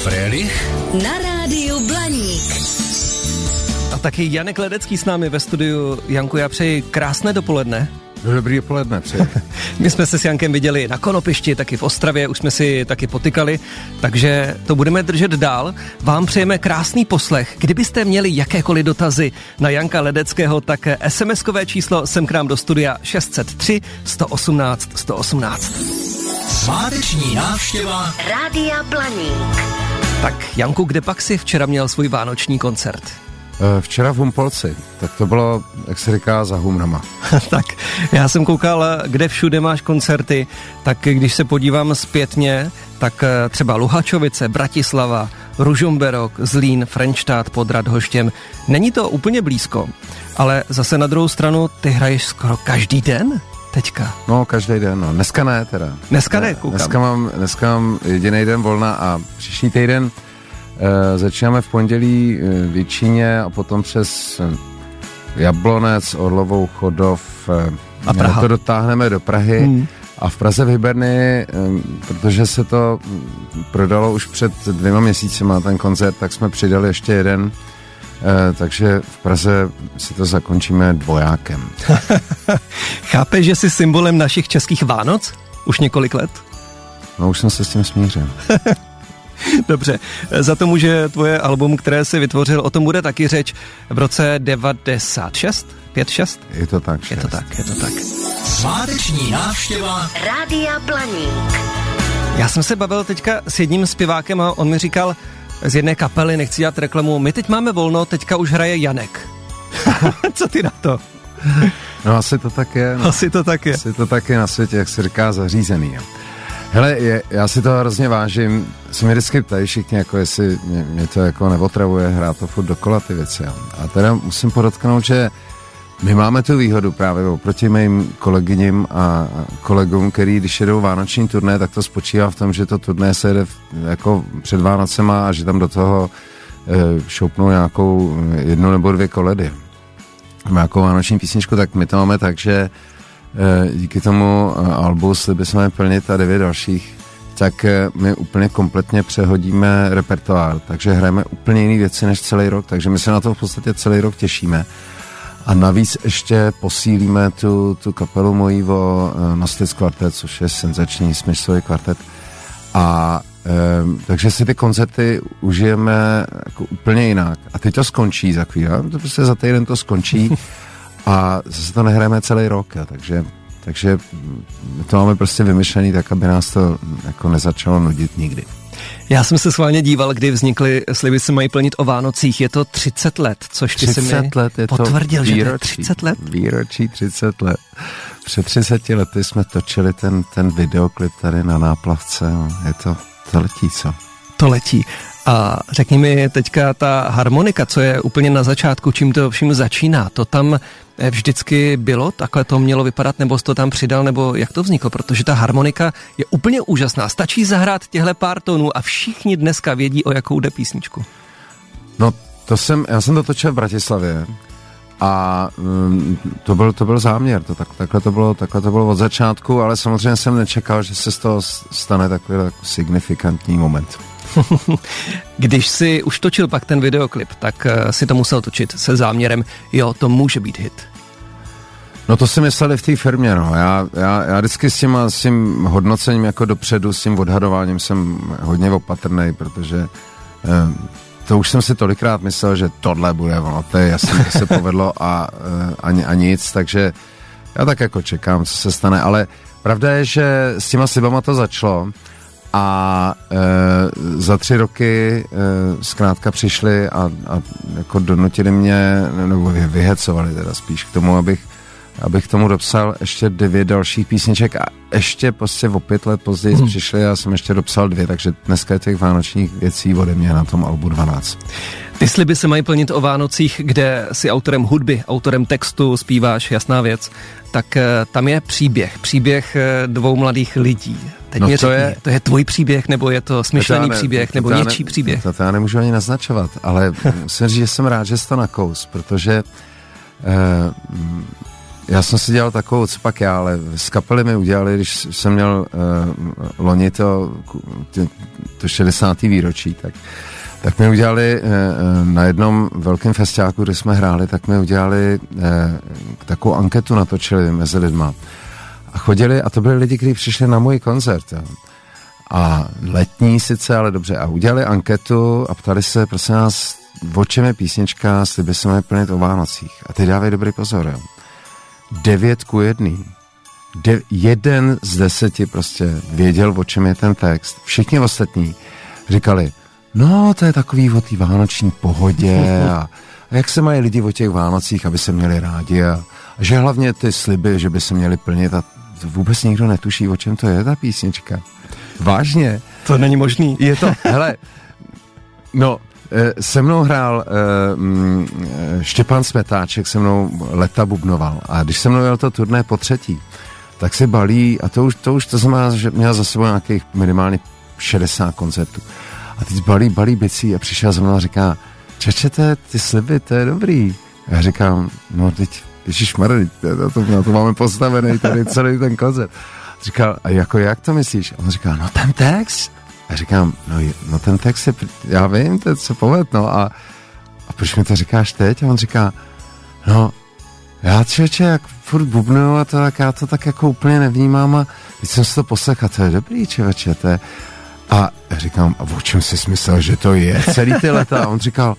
Frélich na rádiu Blaník. A taky Janek Ledecký s námi ve studiu. Janku, já přeji krásné dopoledne. Dobrý dopoledne, přeji. My jsme se s Jankem viděli na Konopišti, taky v Ostravě, už jsme si taky potykali, takže to budeme držet dál. Vám přejeme krásný poslech. Kdybyste měli jakékoliv dotazy na Janka Ledeckého, tak SMS-kové číslo sem k nám do studia 603 118 118. Sváteční návštěva Rádia Blaník. Tak Janku, kde pak si včera měl svůj vánoční koncert? Eh, Včera v Humpolci, tak to bylo, jak se říká, za humnama. tak, já jsem koukal, kde všude máš koncerty, tak když se podívám zpětně, tak eh, třeba Luhačovice, Bratislava, Ružomberok, Zlín, Frenštát pod Radhoštěm. Není to úplně blízko, ale zase na druhou stranu ty hraješ skoro každý den teďka. No, každý den, no. Dneska ne teda. Dneska ne, koukám. Dneska mám, dneska mám jediný den volna a příští týden začínáme v pondělí e, v Jičíně a potom přes e, Jablonec, Orlovou, Chodov A Praha. to dotáhneme do Prahy. Hmm. A v Praze v Hyberny, protože se to prodalo už před dvěma měsícima, ten koncert, tak jsme přidali ještě jeden. Eh, takže v Praze si to zakončíme dvojákem. Chápeš, že jsi symbolem našich českých Vánoc? Už několik let? No už jsem se s tím smířil. Dobře, za to může tvoje album, které si vytvořil, o tom bude taky řeč v roce 96? 5-6? Je to tak. Je to tak, je to tak. Sváteční návštěva Rádia Blaník. Já jsem se bavil teďka s jedním zpěvákem a on mi říkal z jedné kapely, nechci dělat reklamu, my teď máme volno, teďka už hraje Janek. Co ty na to? No asi to tak je. No. Asi to tak je. Asi to tak je na světě, jak se říká, zařízený. Jo. Hele, je, já si to hrozně vážím. Se mi vždycky ptají všichni, jako jestli mě, mě to jako neotravuje hrát to furt dokola ty věci. Jo. A teda musím podotknout, že my máme tu výhodu právě oproti mým kolegyním a kolegům, který když jedou vánoční turné, tak to spočívá v tom, že to turné se jede v- jako před Vánocema a že tam do toho e, šoupnou nějakou jednu nebo dvě koledy. Nějakou vánoční písničku, tak my to máme tak, že díky tomu e, albu Sliby jsme plnit a devět dalších, tak e, my úplně kompletně přehodíme repertoár, takže hrajeme úplně jiné věci než celý rok, takže my se na to v podstatě celý rok těšíme. A navíc ještě posílíme tu, tu kapelu mojí o Nostis kvartet, což je senzační smyčcový kvartet. A um, takže si ty koncerty užijeme jako úplně jinak. A teď to skončí za chvíli. To prostě za týden to skončí a zase to nehrajeme celý rok. Jo? Takže, takže my to máme prostě vymyšlený tak, aby nás to mm, jako nezačalo nudit nikdy. Já jsem se schválně díval, kdy vznikly sliby se mají plnit o Vánocích. Je to 30 let, což ty si mi 30 let je to potvrdil, že to je výročí, 30 let. Výročí 30 let. Před 30 lety jsme točili ten, ten videoklip tady na náplavce. Je to, to letí, co? To letí. A řekni mi teďka ta harmonika, co je úplně na začátku, čím to vším začíná, to tam eh, vždycky bylo, takhle to mělo vypadat, nebo jsi to tam přidal, nebo jak to vzniklo, protože ta harmonika je úplně úžasná. Stačí zahrát těhle pár tónů a všichni dneska vědí, o jakou jde písničku. No, to jsem, já jsem to točil v Bratislavě a um, to, byl, to byl záměr, to tak, takhle, to bylo, takhle to bylo od začátku, ale samozřejmě jsem nečekal, že se z toho stane takový jako signifikantní moment. Když si už točil pak ten videoklip, tak eh, si to musel točit se záměrem, jo, to může být hit. No to si mysleli v té firmě, no. Já, já, já vždycky s tím, s tím hodnocením jako dopředu, s tím odhadováním jsem hodně opatrný, protože eh, to už jsem si tolikrát myslel, že tohle bude ono, to je jasné, se povedlo a, eh, a, a nic, takže já tak jako čekám, co se stane, ale pravda je, že s těma slibama to začalo a e, za tři roky e, zkrátka přišli a, a jako donutili mě, nebo vy, vyhecovali teda spíš k tomu, abych abych tomu dopsal ještě devět dalších písniček a ještě prostě o pět let později hmm. přišli a já jsem ještě dopsal dvě, takže dneska je těch vánočních věcí ode mě na tom albu 12. Ty sliby se mají plnit o Vánocích, kde si autorem hudby, autorem textu zpíváš, jasná věc, tak eh, tam je příběh, příběh eh, dvou mladých lidí. Teď No mi to řekni, je- to je tvůj příběh, nebo je to smyšlený ne- příběh, nebo ne- něčí příběh? To, to já nemůžu ani naznačovat, ale musím říct, že jsem rád, že jsi to nakous, protože eh, já jsem si dělal takovou, co pak já, ale z kapely mi udělali, když jsem měl uh, loni to, to, to 60. výročí, tak tak mi udělali uh, na jednom velkém festiáku, kde jsme hráli, tak mi udělali uh, takovou anketu natočili mezi lidma. A chodili, a to byli lidi, kteří přišli na můj koncert. Jo. A letní sice, ale dobře. A udělali anketu a ptali se, prosím nás, o čem je písnička, sliby se mají plnit o Vánocích. A ty dávej dobrý pozor, jo. Devět ku jedný. De- jeden z deseti prostě věděl, o čem je ten text. Všichni ostatní říkali, no to je takový o té vánoční pohodě a, a jak se mají lidi o těch Vánocích, aby se měli rádi a, a že hlavně ty sliby, že by se měli plnit a vůbec nikdo netuší, o čem to je ta písnička. Vážně. To není možný. Je to, hele, no, eh, se mnou hrál uh, Štěpán Smetáček, se mnou leta bubnoval a když se mnou jel to turné po třetí, tak se balí, a to už to, už to znamená, že měl za sebou nějakých minimálně 60 koncertů. A teď balí, balí bicí a přišel za mnou a říká, čečete ty sliby, to je dobrý. A já říkám, no teď, Ježíš na to, na to máme postavený tady celý ten koncert. Říkal, a jako jak to myslíš? On říká, no ten text. A říkám, no, no ten text je, já vím, to je co poved, no a, a proč mi to říkáš teď? A on říká, no, já člověče, jak furt bubnuju a to, tak já to tak jako úplně nevnímám a teď jsem si to poslechal, to je dobrý člověče, to je, a říkám, a o čem jsi myslel, že to je celý ty leta? A on říkal,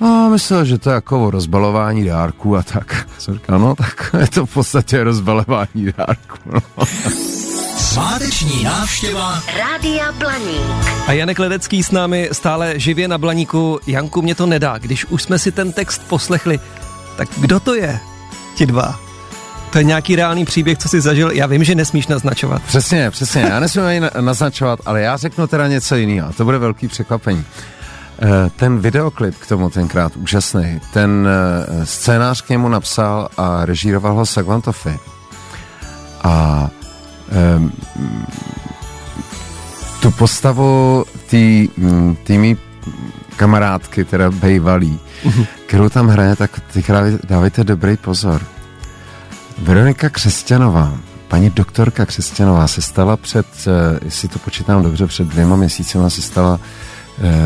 no, myslel, že to je jako o rozbalování dárků a tak. Jsem říkal, no, tak je to v podstatě rozbalování dárků. No. Sváteční návštěva Rádia Blaník. A Janek Ledecký s námi stále živě na Blaníku. Janku, mě to nedá. Když už jsme si ten text poslechli, tak kdo to je? Ti dva. To je nějaký reálný příběh, co jsi zažil. Já vím, že nesmíš naznačovat. Přesně, přesně. Já nesmím ani naznačovat, ale já řeknu teda něco jiného. To bude velký překvapení. Eh, ten videoklip k tomu tenkrát úžasný. Ten eh, scénář k němu napsal a režíroval ho Sagvantofy. A um, tu postavu té mý kamarádky, teda bejvalý, kterou tam hraje, tak ty dávajte dobrý pozor. Veronika Křesťanová, paní doktorka Křesťanová se stala před, eh, jestli to počítám dobře, před dvěma měsíci se stala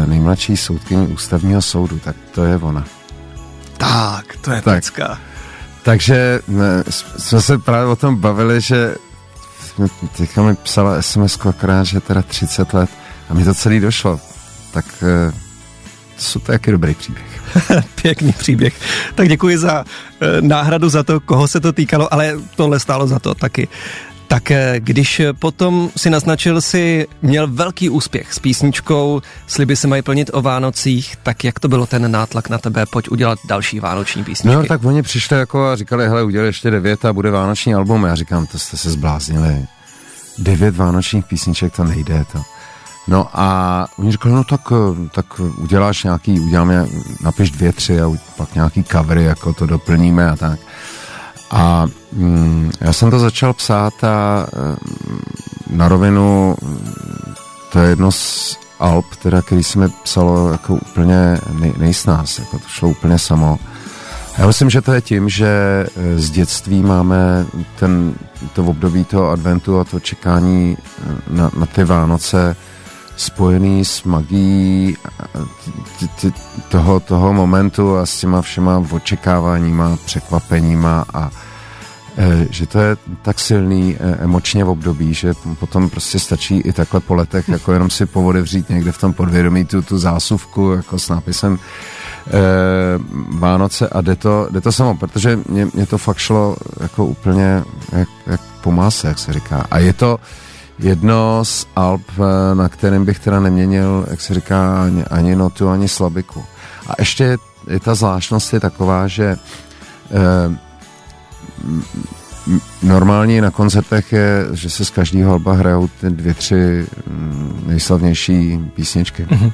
nejmladší soudkyní ústavního soudu, tak to je ona. Tak, to je tak. pecka. Takže ne, jsme se právě o tom bavili, že teďka mi psala sms akorát, že teda 30 let a mi to celý došlo. Tak eh, jsou to jaký dobrý příběh. Pěkný příběh. Tak děkuji za náhradu za to, koho se to týkalo, ale tohle stálo za to taky. Tak když potom si naznačil si, měl velký úspěch s písničkou Sliby se mají plnit o Vánocích, tak jak to bylo ten nátlak na tebe, pojď udělat další vánoční písničky? No tak oni přišli jako a říkali, hele, udělej ještě devět a bude vánoční album. Já říkám, to jste se zbláznili. Devět vánočních písniček, to nejde to. No a oni říkali, no tak, tak uděláš nějaký, uděláme, napiš dvě, tři a pak nějaký covery, jako to doplníme a tak. A mm, já jsem to začal psát a mm, na rovinu to je jedno z alb, teda, který se mi psalo jako úplně nej, nejsnás, jako to šlo úplně samo. Já myslím, že to je tím, že e, z dětství máme ten, to období toho adventu a to čekání e, na, na ty Vánoce spojený s magií toho, toho momentu a s těma všema očekáváníma, překvapeníma a e, že to je tak silný e, emočně v období, že potom prostě stačí i takhle po letech, jako jenom si povodevřít někde v tom podvědomí tu, tu zásuvku jako s nápisem e, Vánoce a jde to, jde to samo, protože mě, mě to fakt šlo jako úplně jak, jak po máse, jak se říká. A je to, jedno z alb, eh, na kterém bych teda neměnil, jak se říká, ani, ani notu, ani slabiku. A ještě je ta zvláštnost je taková, že eh, normálně na koncertech je, že se z každého alba hrajou ty dvě, tři mm, nejslavnější písničky. Mm-hmm.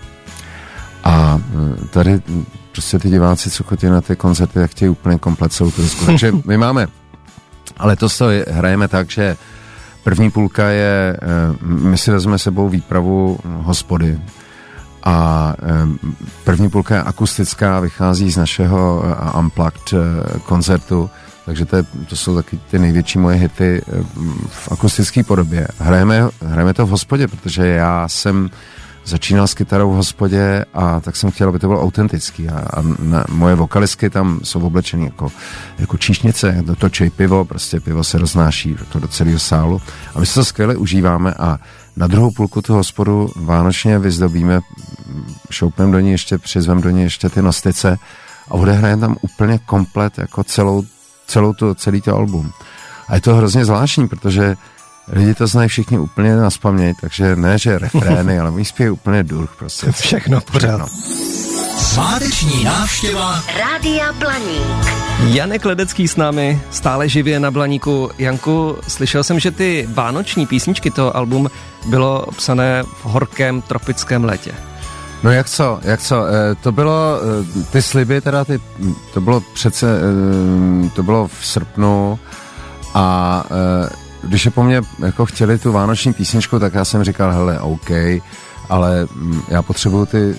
A eh, tady prostě ty diváci, co chodí na ty koncerty, tak chtějí úplně komplet celou Takže my máme, ale to hrajeme tak, že První půlka je, eh, my si vezmeme sebou výpravu hospody a eh, první půlka je akustická, vychází z našeho eh, Unplugged koncertu takže to, je, to jsou taky ty největší moje hity v akustické podobě. Hrajeme, hrajeme to v hospodě, protože já jsem začínal s kytarou v hospodě a tak jsem chtěl, aby to bylo autentický a, a na, moje vokalistky tam jsou oblečeny jako, jako číšnice, točí pivo, prostě pivo se roznáší to do celého sálu a my se to skvěle užíváme a na druhou půlku toho hospodu vánočně vyzdobíme, šoupneme do ní ještě, přizvem do ní ještě ty nostice a odehrajeme tam úplně komplet jako celou, celou to, celý to album. A je to hrozně zvláštní, protože lidi to znají všichni úplně na spaměť, takže ne, že refrény, ale oni zpějí úplně duch prostě. Všechno pořád. Sváteční návštěva Rádia Blaník. Janek Ledecký s námi, stále živě na Blaníku. Janku, slyšel jsem, že ty vánoční písničky, to album bylo psané v horkém tropickém létě. No jak co, jak co, e, to bylo, e, ty sliby teda, ty, to bylo přece, e, to bylo v srpnu a když je po mně jako chtěli tu vánoční písničku, tak já jsem říkal, hele, OK, ale mm, já potřebuju ty,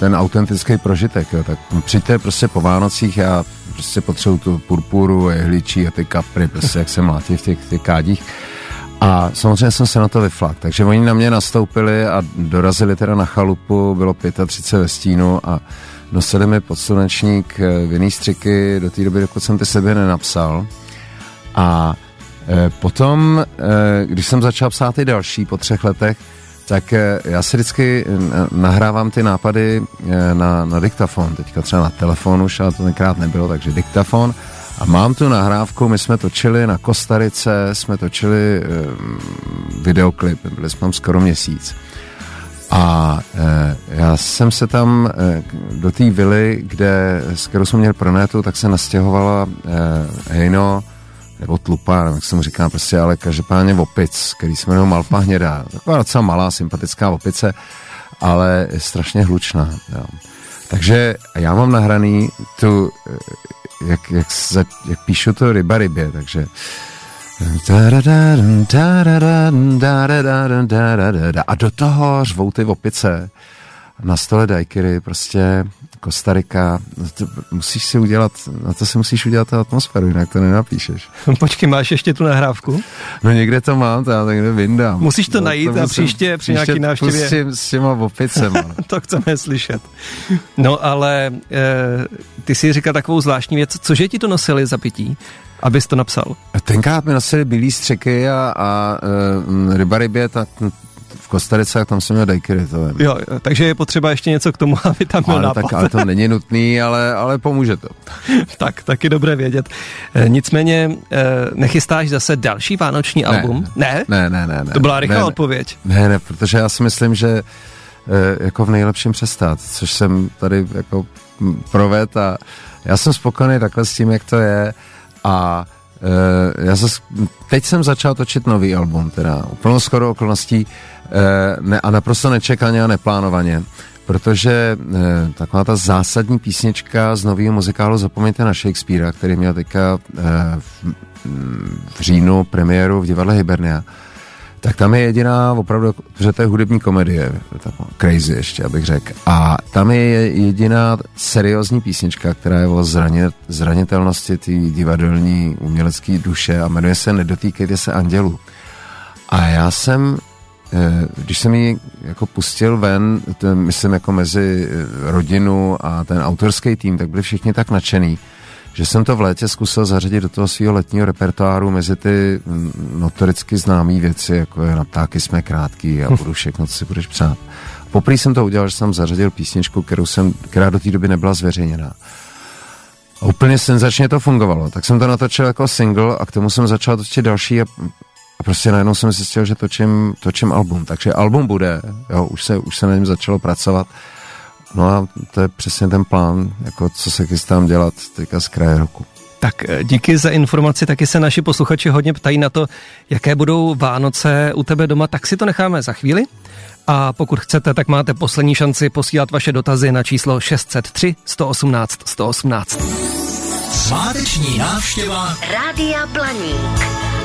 ten autentický prožitek, jo, tak přijďte prostě po Vánocích, já prostě potřebuju tu purpuru, jehličí a ty kapry, prostě jak se mlátí v těch, těch kádích. A samozřejmě jsem se na to vyflak, takže oni na mě nastoupili a dorazili teda na chalupu, bylo 35 ve stínu a nosili mi podslunečník eh, vinný střiky do té doby, dokud jsem ty sebe nenapsal. A potom, e, když jsem začal psát ty další po třech letech, tak e, já si vždycky nahrávám ty nápady na, na diktafon, teďka třeba na telefon už, ale to tenkrát nebylo, takže diktafon a mám tu nahrávku, my jsme točili na Kostarice, jsme točili um, videoklip, byli jsme tam skoro měsíc. A e, já jsem se tam e, do té vily, kde, s kterou jsme měli pronétu, tak se nastěhovala e, Hejno, nebo tlupa, jak se mu říká, prostě, ale každopádně opic, který jsme jmenujeme Malpa hnědá. Taková docela malá, sympatická opice, ale je strašně hlučná. Jo. Takže já mám nahraný tu jak, jak, za, jak píšu to ryba rybě, takže a do toho řvou ty opice na stole dajkyry, prostě Kostarika, to musíš si udělat, na to si musíš udělat tu atmosféru, jinak to nenapíšeš. Počkej, máš ještě tu nahrávku? No někde to mám, to já tak někde vyndám. Musíš to no, najít to a příště při nějaký návštěvě. Pustím s těma opicema. to chceme slyšet. No ale e, ty si říkal takovou zvláštní věc, cože ti to nosili za pití? abys to napsal? Tenkrát mi nosili bílý střeky a, a e, ryba rybě, tak v Kostarice, tam jsem měl daiquiri, to vím. Jo, takže je potřeba ještě něco k tomu, aby tam byl ale, nápad. Tak, ale to není nutný, ale, ale pomůže to. tak, taky dobré vědět. E, nicméně, e, nechystáš zase další vánoční ne, album? Ne? Ne, ne, ne. ne to byla rychlá ne, odpověď. Ne, ne, protože já si myslím, že e, jako v nejlepším přestát, což jsem tady jako proved a já jsem spokojený takhle s tím, jak to je a Uh, já zase, teď jsem začal točit nový album, teda úplnou skoro okolností uh, ne, a naprosto nečekaně a neplánovaně, protože uh, taková ta zásadní písnička z nového muzikálu Zapomeňte na Shakespearea, který měl teďka uh, v, v říjnu premiéru v divadle Hibernia, tak tam je jediná opravdu, že to je hudební komedie, crazy ještě, abych řekl. A tam je jediná seriózní písnička, která je o zranit, zranitelnosti té divadelní umělecké duše a jmenuje se Nedotýkejte se andělů. A já jsem, eh, když jsem ji jako pustil ven, myslím jako mezi eh, rodinu a ten autorský tým, tak byli všichni tak nadšený, že jsem to v létě zkusil zařadit do toho svého letního repertoáru mezi ty mm, notoricky známé věci, jako je na ptáky jsme krátký a budu všechno, co si budeš přát. Poprý jsem to udělal, že jsem zařadil písničku, kterou jsem, která do té doby nebyla zveřejněná. A úplně senzačně to fungovalo. Tak jsem to natočil jako single a k tomu jsem začal točit další a, a prostě najednou jsem zjistil, že točím, točím album. Takže album bude, jo, už se, už se na něm začalo pracovat No a to je přesně ten plán, jako co se chystám dělat teďka z kraje roku. Tak eh, díky za informaci, taky se naši posluchači hodně ptají na to, jaké budou Vánoce u tebe doma, tak si to necháme za chvíli. A pokud chcete, tak máte poslední šanci posílat vaše dotazy na číslo 603 118 118. Sváteční návštěva Rádia Blaník.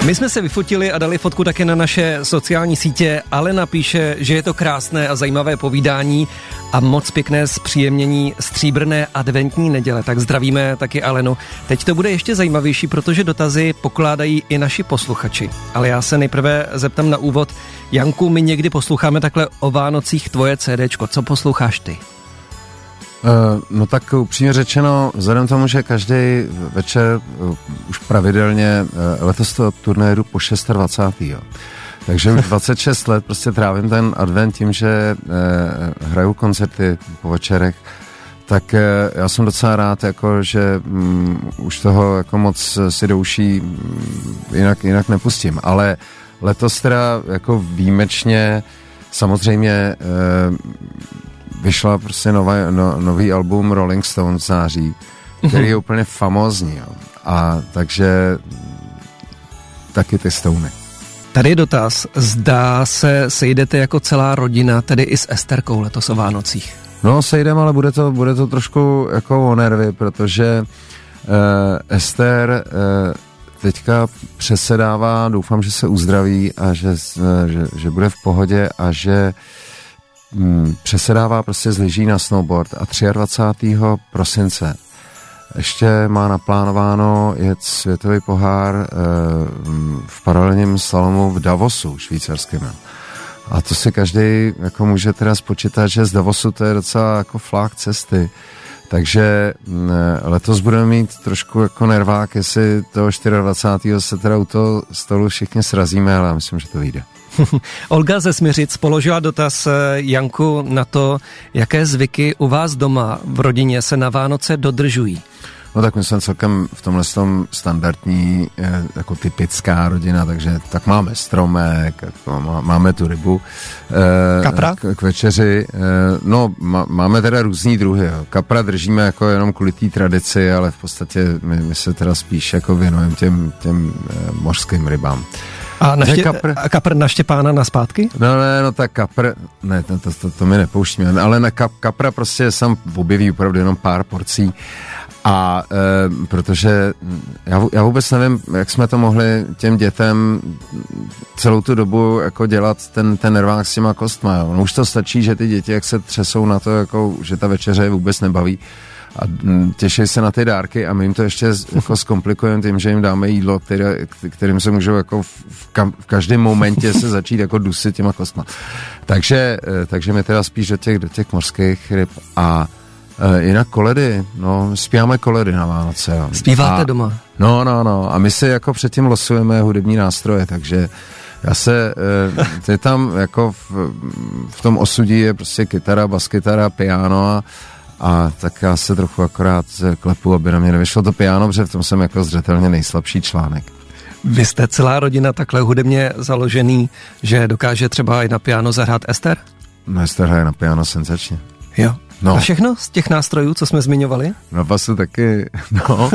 My jsme se vyfotili a dali fotku také na naše sociální sítě. Alena píše, že je to krásné a zajímavé povídání a moc pěkné zpříjemnění stříbrné adventní neděle. Tak zdravíme taky Alenu. Teď to bude ještě zajímavější, protože dotazy pokládají i naši posluchači. Ale já se nejprve zeptám na úvod. Janku, my někdy posloucháme takhle o Vánocích tvoje CDčko. Co posloucháš ty? Uh, no tak upřímně řečeno, vzhledem tomu, že každý večer uh, už pravidelně, uh, letos to turné jdu po 26. Jo. Takže už 26 let prostě trávím ten advent tím, že hraju koncerty po večerech, tak já jsem docela rád, jako, že um, už toho jako moc si do uší um, jinak, jinak nepustím. Ale letos teda jako výjimečně samozřejmě vyšla prostě nová, no, nový album Rolling Stones v září, který je úplně famózní. Jo. A takže taky ty Stony. Tady je dotaz, zdá se sejdete jako celá rodina, tedy i s Esterkou letos o Vánocích. No sejdeme, ale bude to, bude to trošku jako o nervy, protože uh, Ester uh, teďka přesedává, doufám, že se uzdraví a že, uh, že, že bude v pohodě a že hmm, přesedává prostě z lyží na snowboard a 23. prosince ještě má naplánováno jet světový pohár e, v paralelním slalomu v Davosu, švýcarském. A to si každý jako může teda spočítat, že z Davosu to je docela jako flák cesty. Takže mm, letos budeme mít trošku jako nervák, jestli toho 24. se teda u toho stolu všichni srazíme, ale já myslím, že to vyjde. Olga ze Smiřic položila dotaz eh, Janku na to, jaké zvyky u vás doma v rodině se na Vánoce dodržují. No tak my jsme celkem v tomhle tom standardní, eh, jako typická rodina, takže tak máme stromek, jako máme tu rybu. Eh, Kapra? K, k večeři. No, máme teda různý druhy. Jo. Kapra držíme jako jenom kvůli té tradici, ale v podstatě my, my se teda spíš jako věnujeme těm, těm mořským rybám. A, naště, kapr... a kapr na Štěpána na zpátky? No ne, no tak kapr, ne, to, to, to, to my nepouštíme, ale na kap, kapra prostě sam objeví opravdu jenom pár porcí a e, protože já, já vůbec nevím, jak jsme to mohli těm dětem celou tu dobu jako dělat ten, ten nervák s těma kostma. Jo. No už to stačí, že ty děti, jak se třesou na to, jako, že ta večeře je vůbec nebaví, a mm, těší se na ty dárky a my jim to ještě jako zkomplikujeme tím, že jim dáme jídlo, které, kterým se můžou jako v, kam, v každém momentě se začít jako dusit těma kostma. Takže, eh, takže my teda spíš do těch, do těch mořských ryb a Uh, jinak koledy, no, zpíváme koledy na Vánoce. Jo. Zpíváte a, doma? No, no, no. A my si jako předtím losujeme hudební nástroje, takže já se, uh, ty tam jako v, v tom osudí je prostě kytara, baskytara, piano a a tak já se trochu akorát klepu, aby na mě nevyšlo to piano, protože v tom jsem jako zřetelně nejslabší článek. Vy jste celá rodina takhle hudebně založený, že dokáže třeba i na piano zahrát Ester? No, Ester hraje na piano senzačně. Jo. No. A všechno z těch nástrojů, co jsme zmiňovali? Na basu taky, no,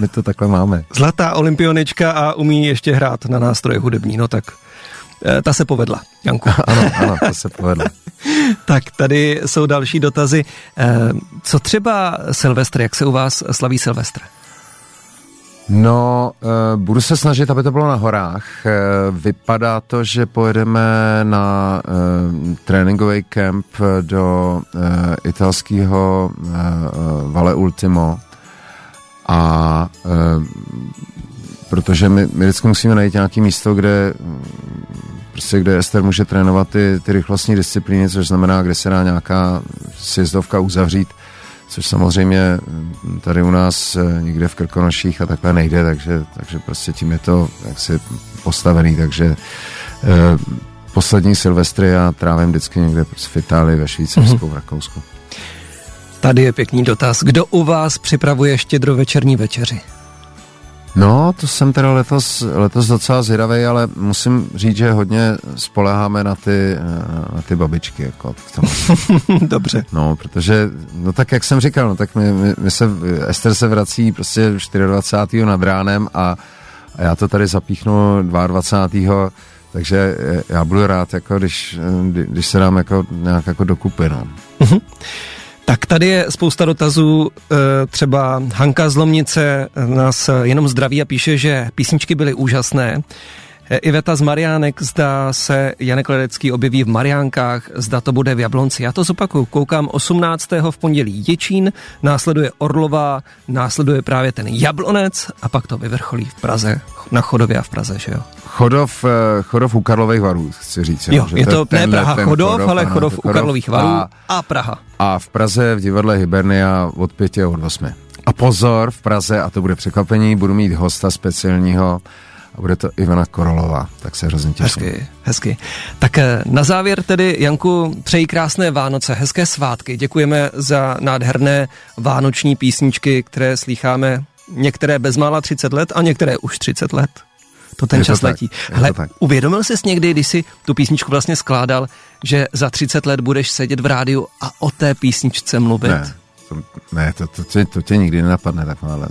my to takhle máme. Zlatá olympionička a umí ještě hrát na nástroje hudební, no tak Eh, ta se povedla, Janku. ano, ano, ta se povedla. Tak tady jsou další dotazy. Eh, co třeba Silvestr, jak se u vás slaví Silvestr? No, uh, budu se snažit, aby to bylo na horách. Uh, vypadá to, že pojedeme na tréninkový kemp do italského Vale Ultimo a protože my, my vždycky musíme najít nějaké místo, kde prostě kde Ester může trénovat ty, ty rychlostní disciplíny, což znamená, kde se dá nějaká sjezdovka uzavřít, což samozřejmě tady u nás eh, někde v Krkonoších a takhle nejde, takže, takže prostě tím je to jaksi postavený, takže eh, poslední Silvestry já trávím vždycky někde prostě v Itálii, ve Švýcarsku, mm-hmm. v Rakousku. Tady je pěkný dotaz. Kdo u vás připravuje štědrovečerní večeři? No, to jsem teda letos, letos docela zvědavý, ale musím říct, že hodně spoleháme na ty, na ty babičky. Jako k tomu. Dobře. No, protože, no tak jak jsem říkal, no tak my, my, my se, Ester se vrací prostě 24. nad ránem a, a já to tady zapíchnu 22. Takže já budu rád, jako když, když se dám jako nějak jako dokupy, no. Tak tady je spousta dotazů, eh, třeba Hanka z Lomnice nás jenom zdraví a píše, že písničky byly úžasné. Eh, Iveta z Mariánek, zda se Janek Ledecký objeví v Mariánkách, zda to bude v Jablonci. Já to zopakuju, koukám 18. v pondělí Děčín, následuje Orlová, následuje právě ten Jablonec a pak to vyvrcholí v Praze, na Chodově a v Praze, že jo? Chodov, eh, Chodov u Karlových varů, chci říct. Jo, že je to, ne Praha Chodov, Chodov, ale Chodov, Chodov u Karlových varů a, a Praha. A v Praze v divadle Hibernia od pěti a od osmi. A pozor, v Praze, a to bude překvapení, budu mít hosta speciálního, a bude to Ivana Korolová, tak se hrozně těším. Hezky, hezky. Tak eh, na závěr tedy, Janku, přeji krásné Vánoce, hezké svátky. Děkujeme za nádherné vánoční písničky, které slýcháme některé bezmála 30 let a některé už 30 let. To ten je čas to letí. Hele, uvědomil jsi někdy, když jsi tu písničku vlastně skládal, že za 30 let budeš sedět v rádiu a o té písničce mluvit? Ne, to, ne, to, to, tě, to tě nikdy nenapadne takováhle,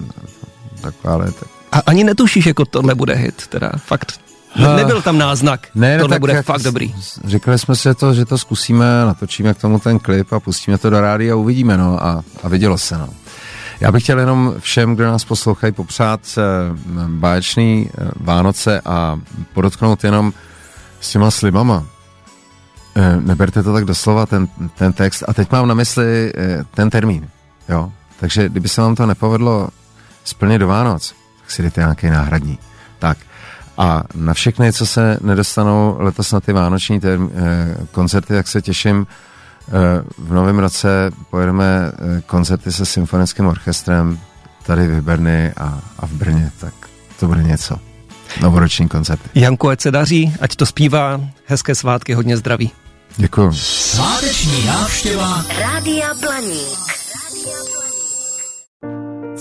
takováhle tak a ani netušíš, jako tohle bude hit, teda fakt. Ne, nebyl tam náznak, ne, tohle bude fakt dobrý. Říkali jsme si to, že to zkusíme, natočíme k tomu ten klip a pustíme to do rády a uvidíme, no, a, a vidělo se, no. Já bych chtěl jenom všem, kdo nás poslouchají, popřát eh, báječný eh, Vánoce a podotknout jenom s těma slibama. Eh, neberte to tak doslova, ten, ten text. A teď mám na mysli ten termín, jo. Takže kdyby se vám to nepovedlo splnit do Vánoc, si dejte nějaký náhradní. Tak. A na všechny, co se nedostanou letos na ty vánoční term, eh, koncerty, jak se těším, eh, v novém roce pojedeme eh, koncerty se symfonickým orchestrem tady v Brně a, a v Brně, tak to bude něco. Novoroční koncerty. Janku, ať se daří, ať to zpívá, hezké svátky, hodně zdraví. Děkuji. Sváteční návštěva Rádia Blaník.